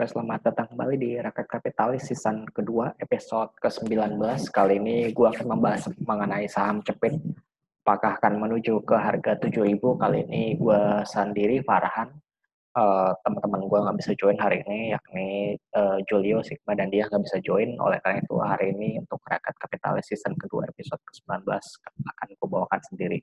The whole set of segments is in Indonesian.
Oke, selamat datang kembali di Rakyat Kapitalis season kedua, episode ke-19. Kali ini gue akan membahas mengenai saham Cepin. Apakah akan menuju ke harga 7000 Kali ini gue sendiri, Farhan. Uh, Teman-teman gue nggak bisa join hari ini, yakni uh, Julio, Sigma, dan dia nggak bisa join. Oleh karena itu, hari ini untuk Rakyat Kapitalis season kedua, episode ke-19 akan gue bawakan sendiri.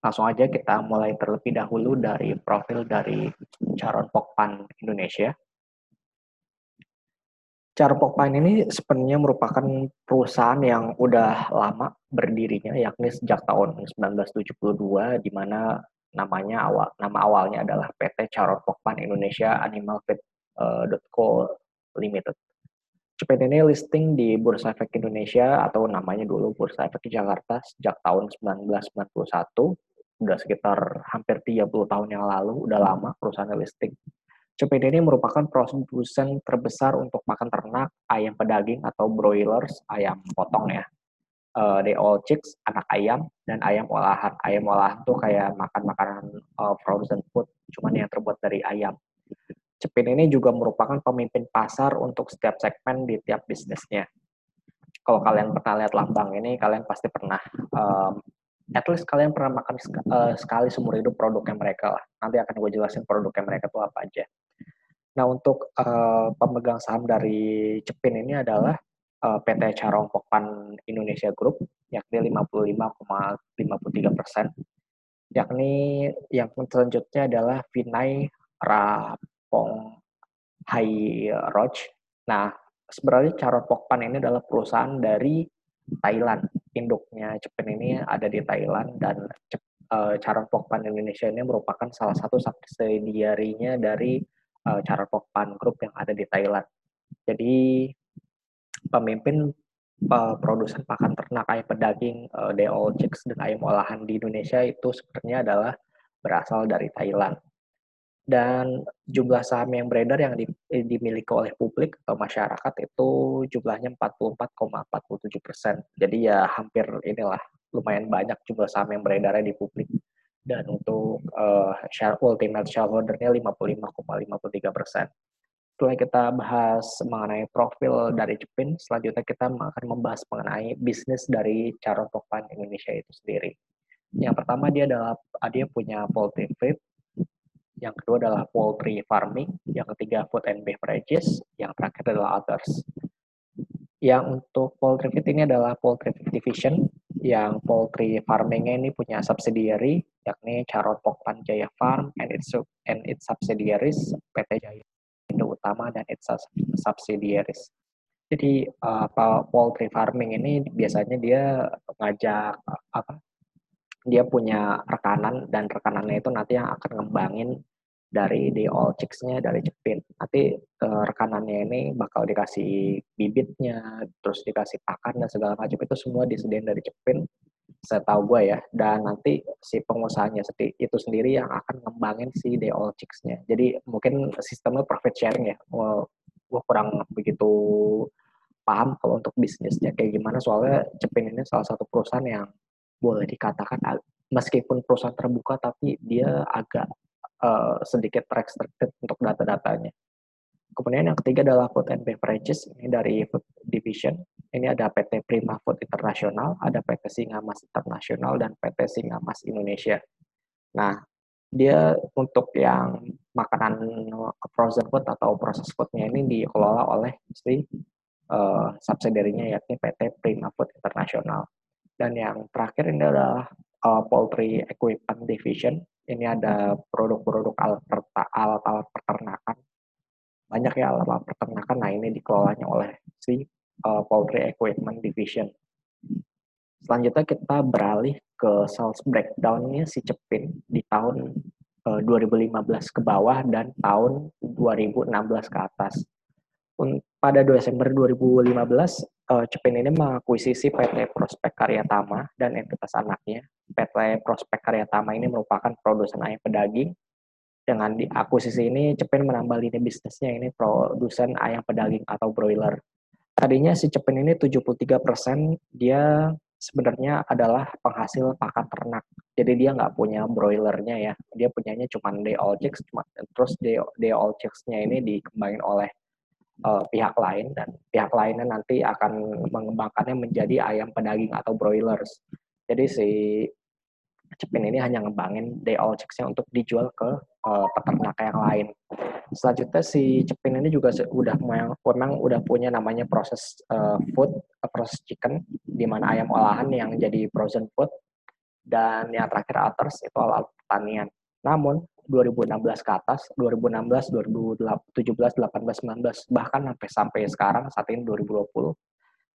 Langsung aja kita mulai terlebih dahulu dari profil dari Charon Pokpan Indonesia. Charon Pokpan ini sebenarnya merupakan perusahaan yang udah lama berdirinya, yakni sejak tahun 1972, di mana namanya awal nama awalnya adalah PT Charon Pokpan Indonesia Animal Feed uh, Co Limited. CPT ini listing di Bursa Efek Indonesia atau namanya dulu Bursa Efek Jakarta sejak tahun 1991 udah sekitar hampir 30 tahun yang lalu, udah lama perusahaan listing. CPD ini merupakan produsen terbesar untuk makan ternak, ayam pedaging atau broilers, ayam potong ya. Uh, they all chicks, anak ayam, dan ayam olahan. Ayam olahan tuh kayak makan makanan uh, frozen food, cuman yang terbuat dari ayam. Cepin ini juga merupakan pemimpin pasar untuk setiap segmen di tiap bisnisnya. Kalau kalian pernah lihat lambang ini, kalian pasti pernah um, at least kalian pernah makan uh, sekali seumur hidup produknya mereka lah. Nanti akan gue jelasin produknya mereka tuh apa aja. Nah untuk uh, pemegang saham dari Cepin ini adalah uh, PT Carong Pokpan Indonesia Group, yakni 55,53 persen. Yakni yang selanjutnya adalah Vinay Rapong Hai Roj. Nah sebenarnya Carong Pokpan ini adalah perusahaan dari Thailand. Induknya Cepin ini ada di Thailand dan uh, Charon Pokpan Indonesia ini merupakan salah satu subsidiarinya dari uh, Charon Pokpan Group yang ada di Thailand. Jadi pemimpin uh, produsen pakan ternak ayam pedaging uh, All Chicks dan ayam olahan di Indonesia itu sebenarnya adalah berasal dari Thailand dan jumlah saham yang beredar yang di, dimiliki oleh publik atau masyarakat itu jumlahnya 44,47 persen. Jadi ya hampir inilah lumayan banyak jumlah saham yang beredar di publik. Dan untuk uh, share ultimate shareholder-nya 55,53 persen. Setelah kita bahas mengenai profil dari Cepin, selanjutnya kita akan membahas mengenai bisnis dari Caro Pokpan Indonesia itu sendiri. Yang pertama dia adalah dia punya poultry feed yang kedua adalah poultry farming, yang ketiga food and beverages, yang terakhir adalah others. Yang untuk poultry feed ini adalah poultry feed division, yang poultry farmingnya ini punya subsidiary, yakni Carrot Pokpan Jaya Farm and its, and its subsidiaries, PT Jaya Indo Utama dan its subsidiaries. Jadi uh, poultry farming ini biasanya dia ngajak apa dia punya rekanan dan rekanannya itu nanti yang akan ngembangin dari di all chicks-nya dari Jepit. Nanti uh, rekanannya ini bakal dikasih bibitnya, terus dikasih pakan dan segala macam itu semua disediain dari Jepit. Saya tahu gue ya. Dan nanti si pengusahanya itu sendiri yang akan ngembangin si the all chicks-nya. Jadi mungkin sistemnya profit sharing ya. Gue kurang begitu paham kalau untuk bisnisnya kayak gimana. Soalnya Cepin ini salah satu perusahaan yang boleh dikatakan meskipun perusahaan terbuka tapi dia agak uh, sedikit restricted untuk data-datanya. Kemudian yang ketiga adalah Food and Beverages, ini dari Food Division. Ini ada PT Prima Food International, ada PT Singamas International, dan PT Singamas Indonesia. Nah, dia untuk yang makanan frozen food atau proses foodnya ini dikelola oleh si uh, subsidiarinya yakni PT Prima Food International. Dan yang terakhir ini adalah uh, Poultry Equipment Division ini ada produk-produk alat-alat peternakan. Banyak ya alat-alat peternakan. Nah, ini dikelolanya oleh si uh, Poultry Equipment Division. Selanjutnya kita beralih ke sales breakdown-nya si Cepin di tahun uh, 2015 ke bawah dan tahun 2016 ke atas. Pada Desember 2015, uh, Cepin ini mengakuisisi PT Prospek Karyatama dan entitas anaknya PT Prospek Karya Tama ini merupakan produsen ayam pedaging. Dengan di akuisisi ini, Cepin menambah lini bisnisnya ini produsen ayam pedaging atau broiler. Tadinya si Cepin ini 73% dia sebenarnya adalah penghasil pakan ternak. Jadi dia nggak punya broilernya ya, dia punyanya cuma day old chicks, cuma terus day, day old chicks-nya ini dikembangin oleh uh, pihak lain dan pihak lainnya nanti akan mengembangkannya menjadi ayam pedaging atau broilers. Jadi si Cepin ini hanya ngembangin day old chicks-nya untuk dijual ke uh, peternak yang lain. Selanjutnya si Cepin ini juga udah memang udah punya namanya proses uh, food, proses chicken, di mana ayam olahan yang jadi frozen food, dan yang terakhir alters itu alat pertanian. Namun 2016 ke atas, 2016, 2017, 18, 19, bahkan sampai sampai sekarang saat ini 2020,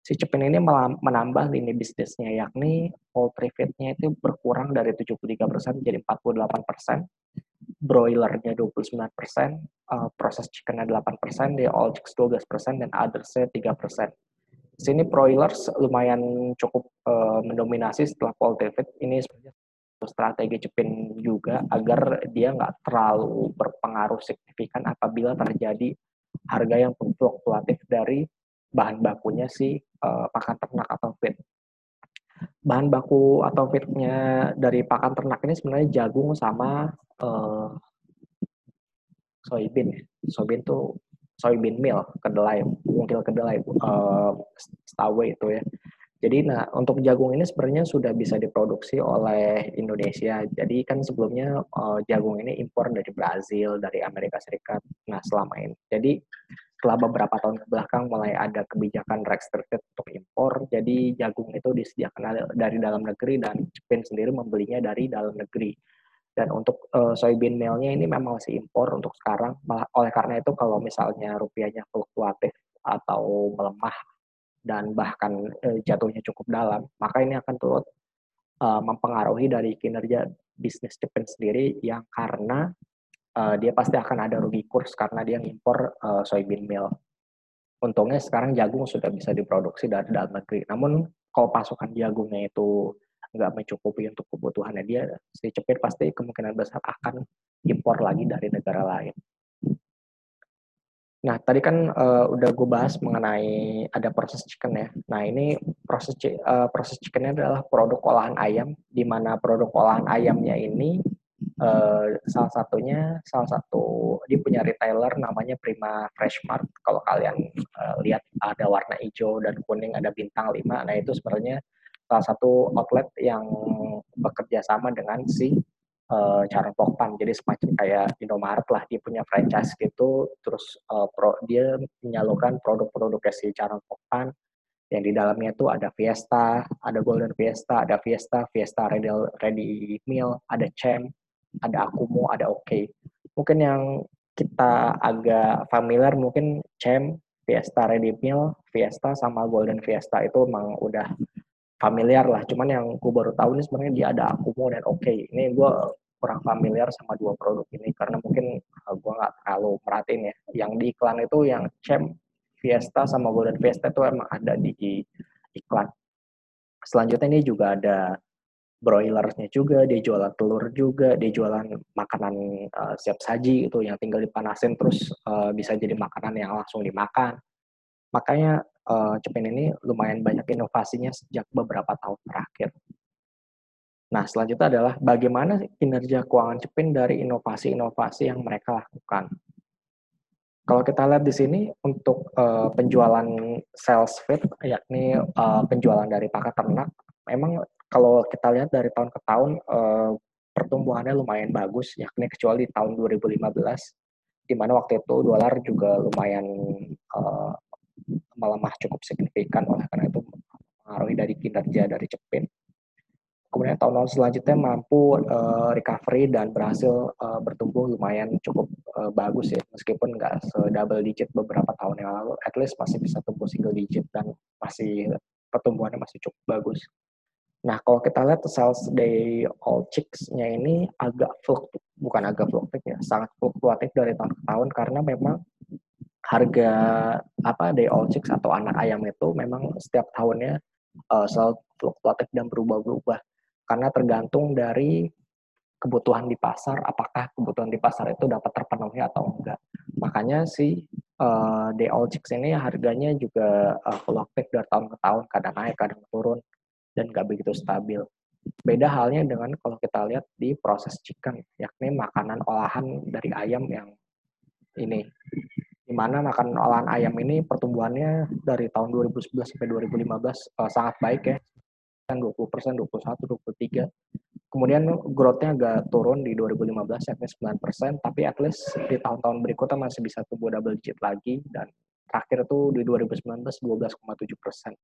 si Cepin ini menambah lini bisnisnya yakni poultry feed-nya itu berkurang dari 73% menjadi 48%, broilernya 29%, uh, proses chickennya 8%, di all chicks 12%, dan others-nya 3%. Sini broilers lumayan cukup uh, mendominasi setelah poultry feed. Ini sebenarnya strategi Cepin juga agar dia nggak terlalu berpengaruh signifikan apabila terjadi harga yang fluktuatif dari bahan bakunya si uh, pakan ternak atau feed. Bahan baku atau feednya dari pakan ternak ini sebenarnya jagung sama uh, soybean. Soybean tuh soybean meal, kedelai, mungkin kedelai, uh, stawe itu ya. Jadi nah untuk jagung ini sebenarnya sudah bisa diproduksi oleh Indonesia. Jadi kan sebelumnya uh, jagung ini impor dari Brazil, dari Amerika Serikat. Nah selama ini. Jadi setelah beberapa tahun ke belakang mulai ada kebijakan restricted untuk impor. Jadi jagung itu disediakan dari dalam negeri dan Jepin sendiri membelinya dari dalam negeri. Dan untuk uh, soybean mealnya ini memang masih impor untuk sekarang. Oleh karena itu kalau misalnya rupiahnya fluktuatif atau melemah dan bahkan uh, jatuhnya cukup dalam, maka ini akan turut uh, mempengaruhi dari kinerja bisnis Jepang sendiri yang karena uh, dia pasti akan ada rugi kurs karena dia ngimpor uh, soybean meal. Untungnya sekarang jagung sudah bisa diproduksi dari dalam negeri. Namun kalau pasokan jagungnya itu nggak mencukupi untuk kebutuhannya dia, si cepir pasti kemungkinan besar akan impor lagi dari negara lain. Nah, tadi kan uh, udah gue bahas mengenai ada proses chicken ya. Nah, ini proses uh, proses chickennya adalah produk olahan ayam, di mana produk olahan ayamnya ini uh, salah satunya salah satu dia punya retailer namanya Prima Fresh Mart. Kalau kalian uh, lihat ada warna hijau dan kuning, ada bintang 5. Nah, itu sebenarnya salah satu outlet yang bekerja sama dengan si uh, Charon Pokpan. Jadi semacam kayak Indomaret lah, dia punya franchise gitu, terus uh, pro, dia menyalurkan produk-produk si Charon Pokpan yang di dalamnya itu ada Fiesta, ada Golden Fiesta, ada Fiesta, Fiesta Ready, Ready Meal, ada Cem, ada Akumo, ada OK. Mungkin yang kita agak familiar mungkin Cem, Fiesta Ready Meal, Fiesta sama Golden Fiesta itu emang udah familiar lah. Cuman yang gue baru tahu ini sebenarnya dia ada Akumo dan Oke. Okay. Ini gue kurang familiar sama dua produk ini karena mungkin uh, gue nggak terlalu merhatiin ya. Yang di iklan itu yang Cem, Fiesta sama Golden Fiesta itu emang ada di iklan. Selanjutnya ini juga ada broilernya juga, dia jualan telur juga, dia jualan makanan uh, siap saji itu yang tinggal dipanasin terus uh, bisa jadi makanan yang langsung dimakan. Makanya uh, Cepin ini lumayan banyak inovasinya sejak beberapa tahun terakhir. Nah, selanjutnya adalah bagaimana kinerja keuangan Cepin dari inovasi-inovasi yang mereka lakukan. Kalau kita lihat di sini untuk uh, penjualan sales feed, yakni uh, penjualan dari pakan ternak, memang kalau kita lihat dari tahun ke tahun uh, pertumbuhannya lumayan bagus, yakni kecuali tahun 2015, di mana waktu itu dolar juga lumayan uh, melemah cukup signifikan oleh karena itu mempengaruhi dari kinerja dari Cepin. Kemudian tahun-tahun selanjutnya mampu uh, recovery dan berhasil uh, bertumbuh lumayan cukup uh, bagus ya, meskipun nggak se-double digit beberapa tahun yang lalu, at least masih bisa tumbuh single digit dan masih pertumbuhannya masih cukup bagus. Nah, kalau kita lihat sales day all chicks-nya ini agak fluktuatif, bukan agak fluktuatif ya, sangat fluktuatif dari tahun ke tahun karena memang harga apa day old chicks atau anak ayam itu memang setiap tahunnya uh, selalu fluktuatif dan berubah-ubah karena tergantung dari kebutuhan di pasar apakah kebutuhan di pasar itu dapat terpenuhi atau enggak. Makanya si uh, day old chicks ini harganya juga uh, fluktuatif dari tahun ke tahun kadang naik kadang turun dan nggak begitu stabil. Beda halnya dengan kalau kita lihat di proses chicken, yakni makanan olahan dari ayam yang ini di mana makan olahan ayam ini pertumbuhannya dari tahun 2011 sampai 2015 uh, sangat baik ya. Kan 20 persen, 21, 23. Kemudian growth-nya agak turun di 2015 yakni 9 persen, tapi at least di tahun-tahun berikutnya masih bisa tumbuh double digit lagi dan terakhir tuh di 2019 12,7 persen.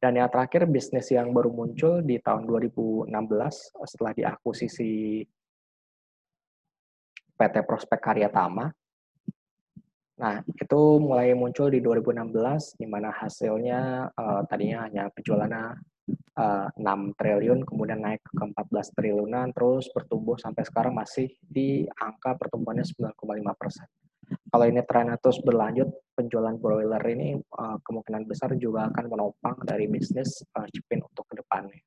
Dan yang terakhir bisnis yang baru muncul di tahun 2016 setelah diakuisisi PT Prospek Karya Tama Nah, itu mulai muncul di 2016, di mana hasilnya uh, tadinya hanya penjualannya uh, eh, 6 triliun, kemudian naik ke 14 triliunan, terus bertumbuh sampai sekarang masih di angka pertumbuhannya 9,5 persen. Kalau ini trennya terus berlanjut, penjualan broiler ini uh, kemungkinan besar juga akan menopang dari bisnis uh, Chipin untuk ke depannya.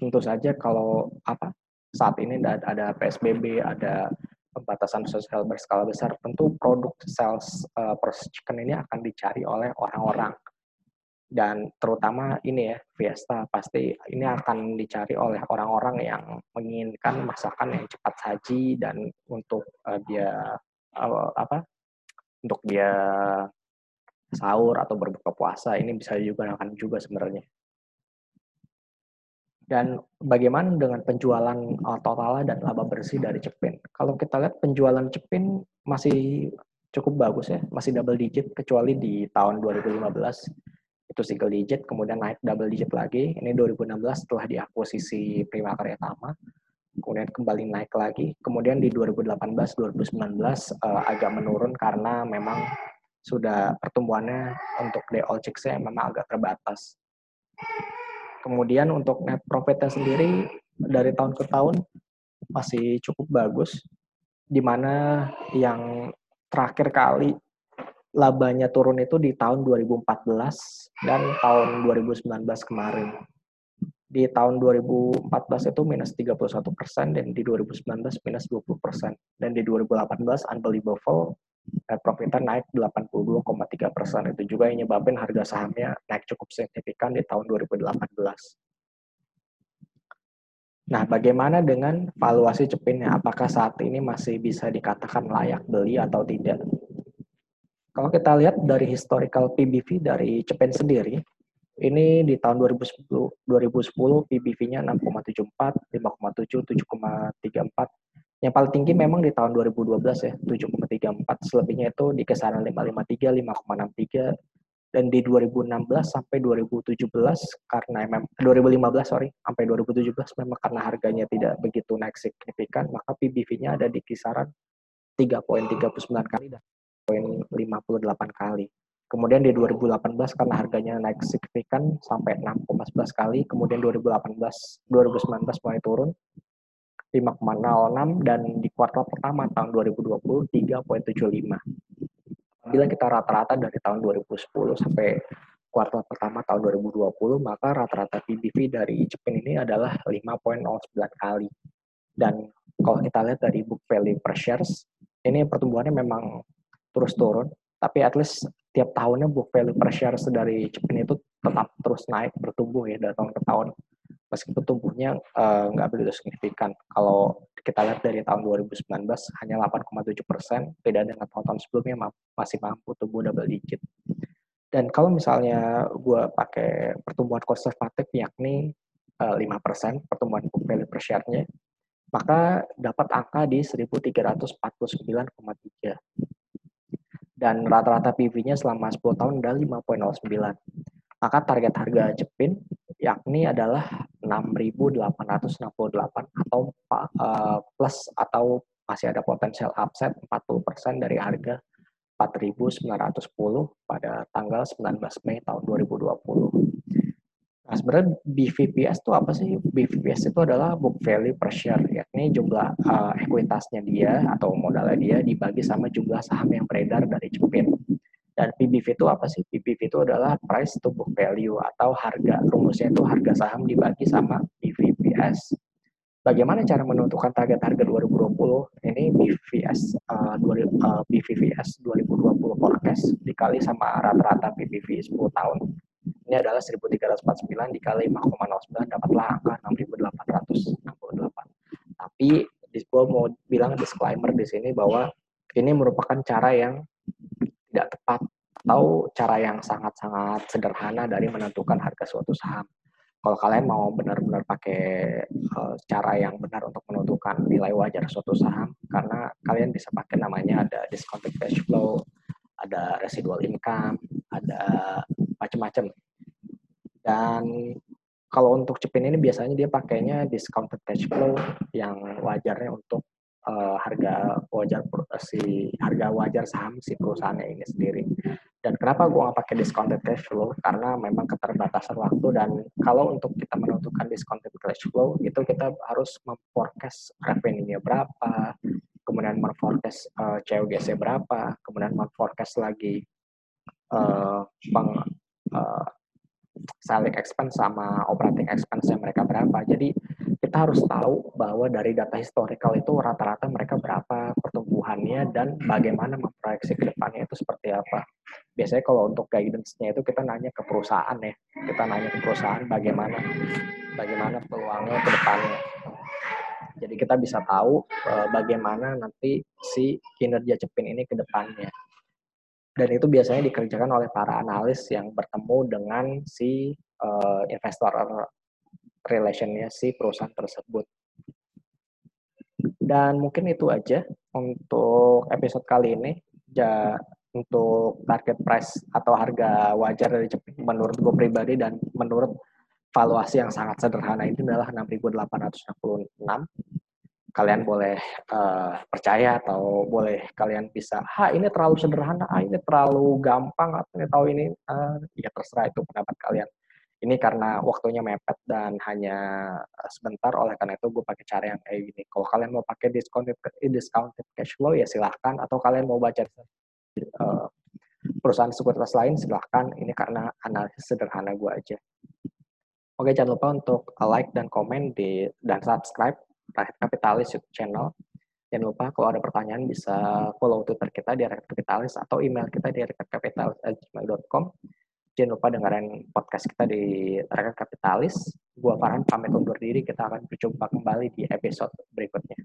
Tentu saja kalau apa saat ini ada PSBB, ada pembatasan sosial berskala besar, tentu produk sales uh, proses chicken ini akan dicari oleh orang-orang. Dan terutama ini ya, Fiesta pasti ini akan dicari oleh orang-orang yang menginginkan masakan yang cepat saji dan untuk uh, dia uh, apa? Untuk dia sahur atau berbuka puasa ini bisa digunakan juga sebenarnya. Dan bagaimana dengan penjualan uh, total dan laba bersih dari Cepin? Kalau kita lihat penjualan Cepin masih cukup bagus ya, masih double digit kecuali di tahun 2015 itu single digit, kemudian naik double digit lagi. Ini 2016 setelah diakuisisi Prima Karya Tama, kemudian kembali naik lagi. Kemudian di 2018-2019 uh, agak menurun karena memang sudah pertumbuhannya untuk day old chicks memang agak terbatas. Kemudian untuk net profitnya sendiri dari tahun ke tahun masih cukup bagus, di mana yang terakhir kali labanya turun itu di tahun 2014 dan tahun 2019 kemarin. Di tahun 2014 itu minus 31 persen dan di 2019 minus 20 persen. Dan di 2018 unbelievable profitnya naik 82,3 persen. Itu juga yang nyebabin harga sahamnya naik cukup signifikan di tahun 2018. Nah, bagaimana dengan valuasi Cepinnya? Apakah saat ini masih bisa dikatakan layak beli atau tidak? Kalau kita lihat dari historical PBV dari Cepin sendiri, ini di tahun 2010, 2010 PBV-nya 6,74, 5,7, 7,34, yang paling tinggi memang di tahun 2012 ya, 7,34. Selebihnya itu di kisaran 553, 5,63 dan di 2016 sampai 2017 karena memang 2015 sorry sampai 2017 memang karena harganya tidak begitu naik signifikan maka PBV-nya ada di kisaran 3.39 kali dan 0.58 kali. Kemudian di 2018 karena harganya naik signifikan sampai 6,11 kali, kemudian 2018 2019 mulai turun 5,06 dan di kuartal pertama tahun 2020 3,75. Bila kita rata-rata dari tahun 2010 sampai kuartal pertama tahun 2020, maka rata-rata PBV dari Jepin ini adalah 5,09 kali. Dan kalau kita lihat dari book value per shares, ini pertumbuhannya memang terus turun, tapi at least tiap tahunnya book value per shares dari Jepin itu tetap terus naik, bertumbuh ya dari tahun ke tahun meskipun tumbuhnya uh, nggak begitu signifikan. Kalau kita lihat dari tahun 2019 hanya 8,7 persen, beda dengan tahun-tahun sebelumnya ma masih mampu tumbuh double digit. Dan kalau misalnya gue pakai pertumbuhan konservatif yakni uh, eh, 5 persen pertumbuhan book value per share-nya, maka dapat angka di 1349,3 dan rata-rata PV-nya selama 10 tahun adalah 5,09. Maka target harga Jepin yakni adalah 6.868 atau uh, plus atau masih ada potensial upside 40% dari harga 4.910 pada tanggal 19 Mei tahun 2020. Nah, sebenarnya BVPS itu apa sih? BVPS itu adalah book value per share, yakni jumlah uh, ekuitasnya dia atau modalnya dia dibagi sama jumlah saham yang beredar dari Jepin. Dan PBV itu apa sih? PBV itu adalah price to book value atau harga. Rumusnya itu harga saham dibagi sama BVPS. Bagaimana cara menentukan target harga 2020? Ini BVS uh, uh, BVPS 2020 forecast dikali sama rata-rata PBV 10 tahun. Ini adalah 1349 dikali 5,09 dapatlah angka 6868. Tapi gue mau bilang disclaimer di sini bahwa ini merupakan cara yang tidak tepat atau cara yang sangat-sangat sederhana dari menentukan harga suatu saham. Kalau kalian mau benar-benar pakai uh, cara yang benar untuk menentukan nilai wajar suatu saham, karena kalian bisa pakai namanya ada discounted cash flow, ada residual income, ada macam-macam. Dan kalau untuk Cepin ini biasanya dia pakainya discounted cash flow yang wajarnya untuk uh, harga wajar si harga wajar saham si perusahaannya ini sendiri. Dan kenapa gue nggak pakai discounted cash flow? Karena memang keterbatasan waktu dan kalau untuk kita menentukan discounted cash flow itu kita harus memforecast revenue-nya berapa, kemudian memforecast uh, eh, COGS berapa, kemudian memforecast lagi uh, peng, uh, selling expense sama operating expense yang mereka berapa. Jadi kita harus tahu bahwa dari data historical itu rata-rata mereka berapa pertumbuhannya dan bagaimana memproyeksi ke depannya itu seperti apa. Biasanya kalau untuk guidance-nya itu kita nanya ke perusahaan ya. Kita nanya ke perusahaan bagaimana bagaimana peluangnya ke depannya. Jadi kita bisa tahu uh, bagaimana nanti si kinerja Cepin ini ke depannya dan itu biasanya dikerjakan oleh para analis yang bertemu dengan si uh, investor relationnya si perusahaan tersebut. Dan mungkin itu aja untuk episode kali ini. Ja, untuk target price atau harga wajar dari Jepang menurut gue pribadi dan menurut valuasi yang sangat sederhana ini adalah 6.866 kalian boleh uh, percaya atau boleh kalian bisa, ha ini terlalu sederhana, ah ini terlalu gampang, atau ini tahu ini, uh, ya terserah itu pendapat kalian. Ini karena waktunya mepet dan hanya sebentar, oleh karena itu gue pakai cara yang kayak gini. Kalau kalian mau pakai discounted discounted cash flow ya silahkan, atau kalian mau baca uh, perusahaan sekuritas lain silahkan. Ini karena analisis sederhana gue aja. Oke, jangan lupa untuk like dan komen di dan subscribe Rakyat Kapitalis YouTube channel. Jangan lupa kalau ada pertanyaan bisa follow Twitter kita di Rakyat Kapitalis atau email kita di rakyatkapitalis@gmail.com. Jangan lupa dengerin podcast kita di Rakyat Kapitalis. Gua Farhan pamit undur diri. Kita akan berjumpa kembali di episode berikutnya.